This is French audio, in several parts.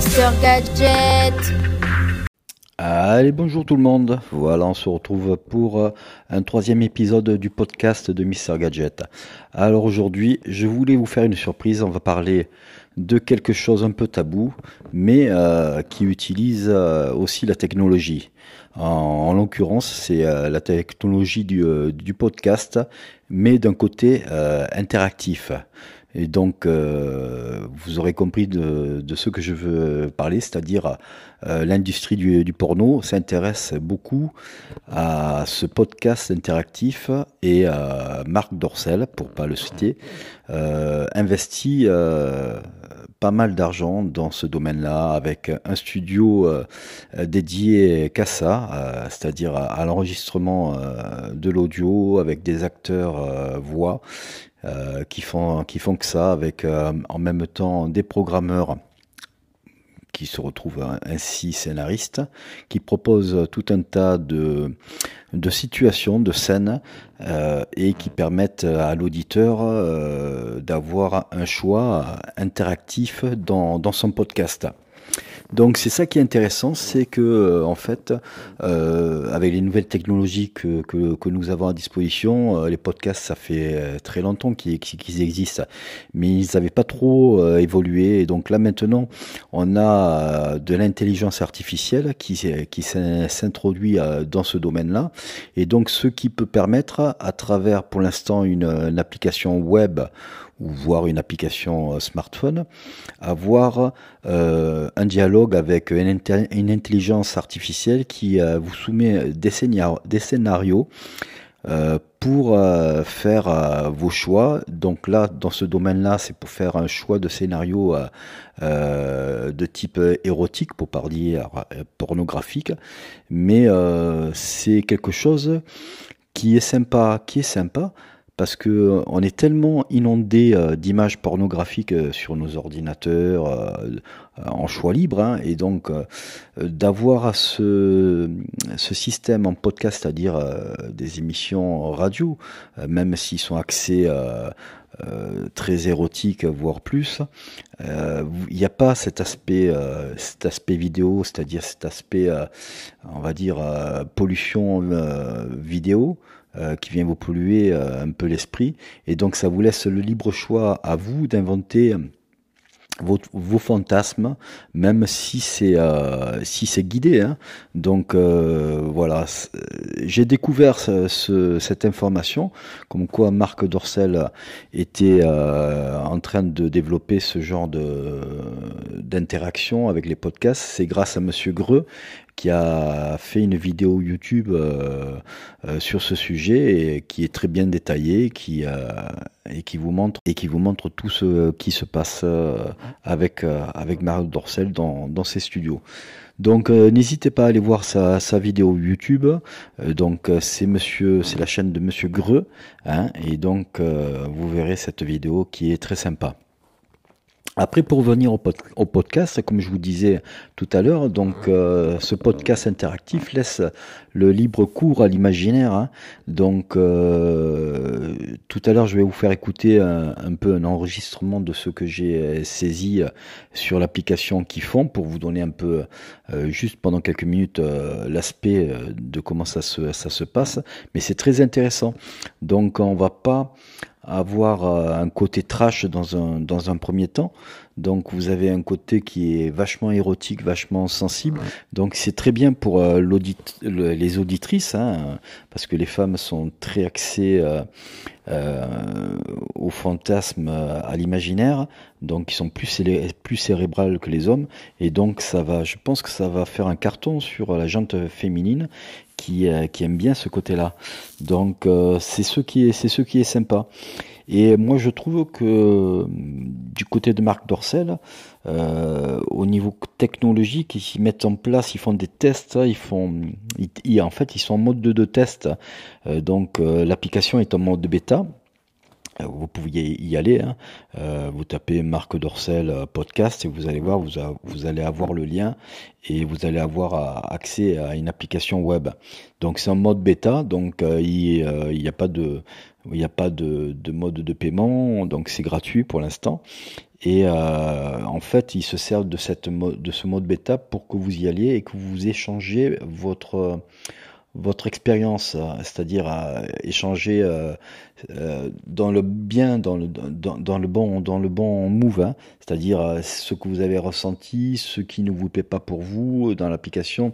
c'est Gadget. Allez, bonjour tout le monde. Voilà, on se retrouve pour euh, un troisième épisode du podcast de Mister Gadget. Alors aujourd'hui, je voulais vous faire une surprise. On va parler de quelque chose un peu tabou, mais euh, qui utilise euh, aussi la technologie. En, l'occurrence, c'est la technologie du, podcast, mais d'un côté interactif. Et donc, euh, vous aurez compris de, ce que je veux parler, c'est-à-dire euh, l'industrie du, porno s'intéresse beaucoup à ce podcast interactif et euh, Marc Dorcel, pour pas le citer, euh, investit pas mal d'argent dans ce domaine-là avec un studio euh, dédié qu'à ça, c'est-à-dire à, à l'enregistrement de l'audio avec des acteurs voix euh, qui font qui font que ça avec euh, en même temps des programmeurs qui se retrouvent ainsi scénaristes, qui proposent tout un tas de, de situations, de scènes, euh, et qui permettent à l'auditeur euh, d'avoir un choix interactif dans, dans son podcast. Donc c'est ça qui est intéressant, c'est que euh, en fait, euh, avec les nouvelles technologies que, que, nous avons à disposition, euh, les podcasts, ça fait très longtemps qu'ils existent, mais ils n'avaient pas trop évolué. Et donc là maintenant, on a de l'intelligence artificielle qui, qui s'introduit dans ce domaine-là, et donc ce qui peut permettre, à travers pour l'instant une, application web ou voir une application smartphone, avoir un dialogue avec une, intelligence artificielle qui euh, vous soumet des, scénarios, des scénarios euh, pour euh, faire vos choix. Donc là, dans ce domaine-là, c'est pour faire un choix de scénario de type érotique, pour pas dire pornographique, mais c'est quelque chose qui est sympa, qui est sympa parce que euh, on est tellement inondé euh, d'images pornographiques euh, sur nos ordinateurs en choix libre, hein, et donc d'avoir ce, ce système en podcast, c'est-à-dire des émissions radio, même s'ils sont axés très érotiques, voire plus. Il n'y a pas cet aspect, cet aspect vidéo, c'est-à-dire cet aspect, on va dire, pollution vidéo. Euh, qui vient vous polluer euh, un peu l'esprit. Et donc ça vous laisse le libre choix à vous d'inventer vos, vos, fantasmes, même si c'est euh, si c'est guidé. Hein. Donc euh, voilà, j'ai découvert ce, ce, cette information, comme quoi Marc Dorcel était euh, en train de développer ce genre de d'interaction avec les podcasts. C'est grâce à Monsieur Greux qui a fait une vidéo YouTube euh, euh, sur ce sujet et qui est très bien détaillée, qui euh, et qui vous montre et qui vous montre tout ce qui se passe avec avec Mario Dorcel dans dans ses studios. Donc n'hésitez pas à aller voir sa, sa vidéo YouTube. donc c'est Monsieur, c'est la chaîne de Monsieur Greux, hein, et donc vous verrez cette vidéo qui est très sympa. Après, pour revenir au, pod au, podcast, comme je vous disais tout à l'heure, donc euh, ce podcast interactif laisse le libre cours à l'imaginaire. Hein. Donc, euh, tout à l'heure, je vais vous faire écouter un, peu un enregistrement de ce que j'ai saisi sur l'application qui font pour vous donner un peu, euh, juste pendant quelques minutes, euh, l'aspect de comment ça se, ça se passe. Mais c'est très intéressant. Donc, on va pas avoir euh, un côté trash dans un, dans un premier temps. Donc vous avez un côté qui est vachement érotique, vachement sensible. Donc c'est très bien pour euh, l'audit, le, les auditrices, hein, parce que les femmes sont très axées euh, euh, au fantasme, à l'imaginaire, donc ils sont plus, plus cérébrales que les hommes. Et donc ça va, je pense que ça va faire un carton sur la jante féminine qui, qui aime bien ce côté-là. Donc c'est ce qui est, ce qui est sympa. Et moi, je trouve que du côté de Marc Dorcel, euh, au niveau technologique, ils mettent en place, ils font des tests, ils font, ils, en fait, ils sont en mode de, de test. Euh, donc, euh, l'application est en mode bêta. Euh, vous pouviez y aller. Hein. Euh, vous tapez Marc Dorcel euh, podcast et vous allez voir, vous, allez avoir le lien et vous allez avoir accès à une application web. Donc c'est en mode bêta, donc il n'y a pas de mode de paiement, donc c'est gratuit pour l'instant. Et en fait, ils se servent de, de ce mode bêta pour que vous y alliez et que vous échangez votre votre expérience, euh, c'est-à-dire à échanger euh, euh, dans le bien, dans le, dans, le bon, dans le bon move, hein. c'est-à-dire ce que vous avez ressenti, ce qui ne vous plaît pas pour vous dans l'application,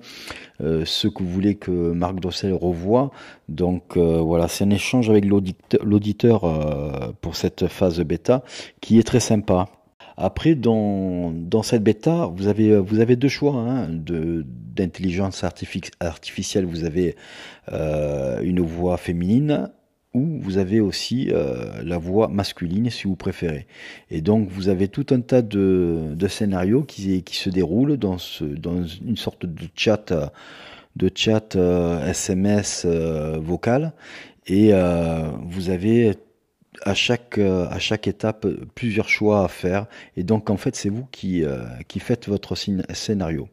ce que vous voulez que Marc Dossel revoie. Donc voilà, c'est un échange avec l'auditeur pour cette phase bêta qui est très sympa. Après, dans, dans cette bêta, vous avez, vous avez deux choix hein, d'intelligence artificielle. Vous avez euh, une voix féminine ou vous avez aussi euh, la voix masculine si vous préférez. Et donc vous avez tout un tas de, de scénarios qui, se déroulent dans, ce, dans une sorte de chat, de chat SMS euh, vocal. Et vous avez à chaque, euh, à chaque étape plusieurs choix à faire. Et donc, en fait, c'est vous qui, euh, qui faites votre scénario.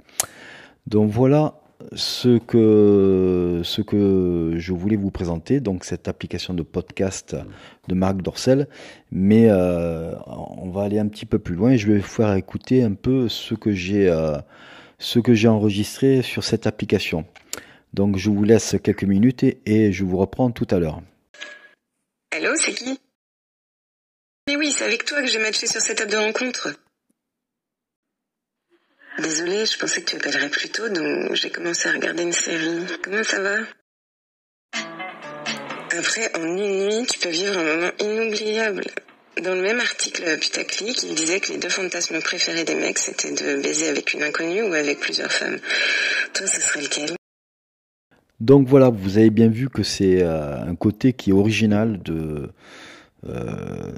Donc, voilà ce que, ce que je voulais vous présenter. Donc, cette application de podcast de Marc Dorcel. Mais euh, on va aller un petit peu plus loin et je vais vous faire écouter un peu ce que j'ai, que j'ai enregistré sur cette application. Donc, je vous laisse quelques minutes et, je vous reprends tout à l'heure. Hello, c'est qui? Mais oui, c'est avec toi que j'ai matché sur cette table de rencontre. Désolée, je pensais que tu appellerais plus tôt, donc j'ai commencé à regarder une série. Comment ça va? Après, en une nuit, tu peux vivre un moment inoubliable. Dans le même article putaclic, il disait que les deux fantasmes préférés des mecs, c'était de baiser avec une inconnue ou avec plusieurs femmes. Toi, ce serait lequel? Donc voilà, vous avez bien vu que c'est euh, un côté qui est original de euh,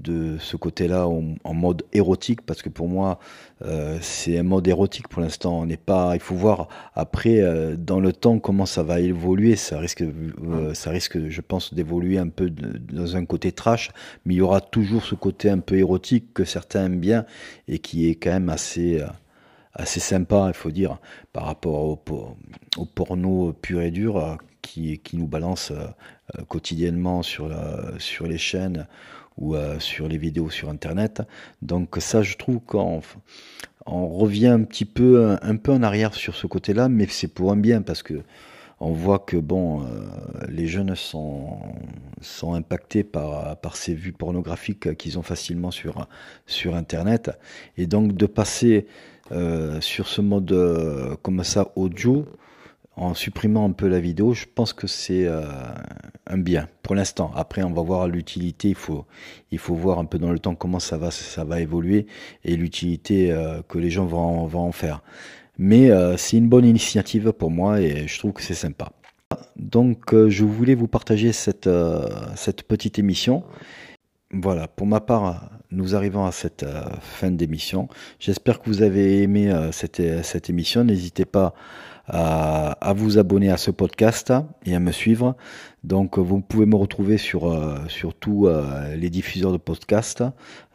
de ce côté-là en, mode érotique parce que pour moi euh, c'est un mode érotique pour l'instant. On n'est pas il faut voir après euh, dans le temps comment ça va évoluer. Ça risque ça risque je pense d'évoluer un peu dans un côté trash mais il y aura toujours ce côté un peu érotique que certains aiment bien et qui est quand même assez assez sympa il faut dire par rapport au, au porno pur et dur qui, nous balance euh, quotidiennement sur, les chaînes ou euh, sur les vidéos sur Internet. Donc ça, je trouve qu'on on revient un petit peu, un, peu en arrière sur ce côté-là, mais c'est pour un bien parce que on voit que bon, euh, les jeunes sont, impactés par, ces vues pornographiques qu'ils ont facilement sur Internet. Et donc de passer sur ce mode comme ça audio, en supprimant un peu la vidéo, je pense que c'est euh, un bien pour l'instant. Après, on va voir l'utilité. Il faut, il faut voir un peu dans le temps comment ça va, ça va évoluer et l'utilité euh, que les gens vont, en faire. Mais euh, c'est une bonne initiative pour moi et je trouve que c'est sympa. Donc, je voulais vous partager cette petite émission. Voilà, pour ma part, nous arrivons à cette fin d'émission. J'espère que vous avez aimé cette, cette émission. N'hésitez pas à, vous abonner à ce podcast et à me suivre. Donc vous pouvez me retrouver sur, euh, tous euh, les diffuseurs de podcasts.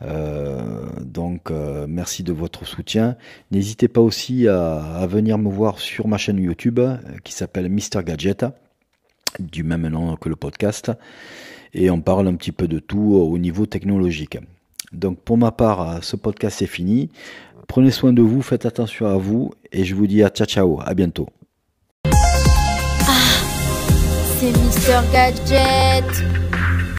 Euh, donc merci de votre soutien. N'hésitez pas aussi à, venir me voir sur ma chaîne YouTube qui s'appelle Mister Gadget, du même nom que le podcast. Et on parle un petit peu de tout au niveau technologique. Donc pour ma part, ce podcast est fini. Prenez soin de vous, faites attention à vous et je vous dis à ciao ciao, à bientôt. Ah, c'est Gadget.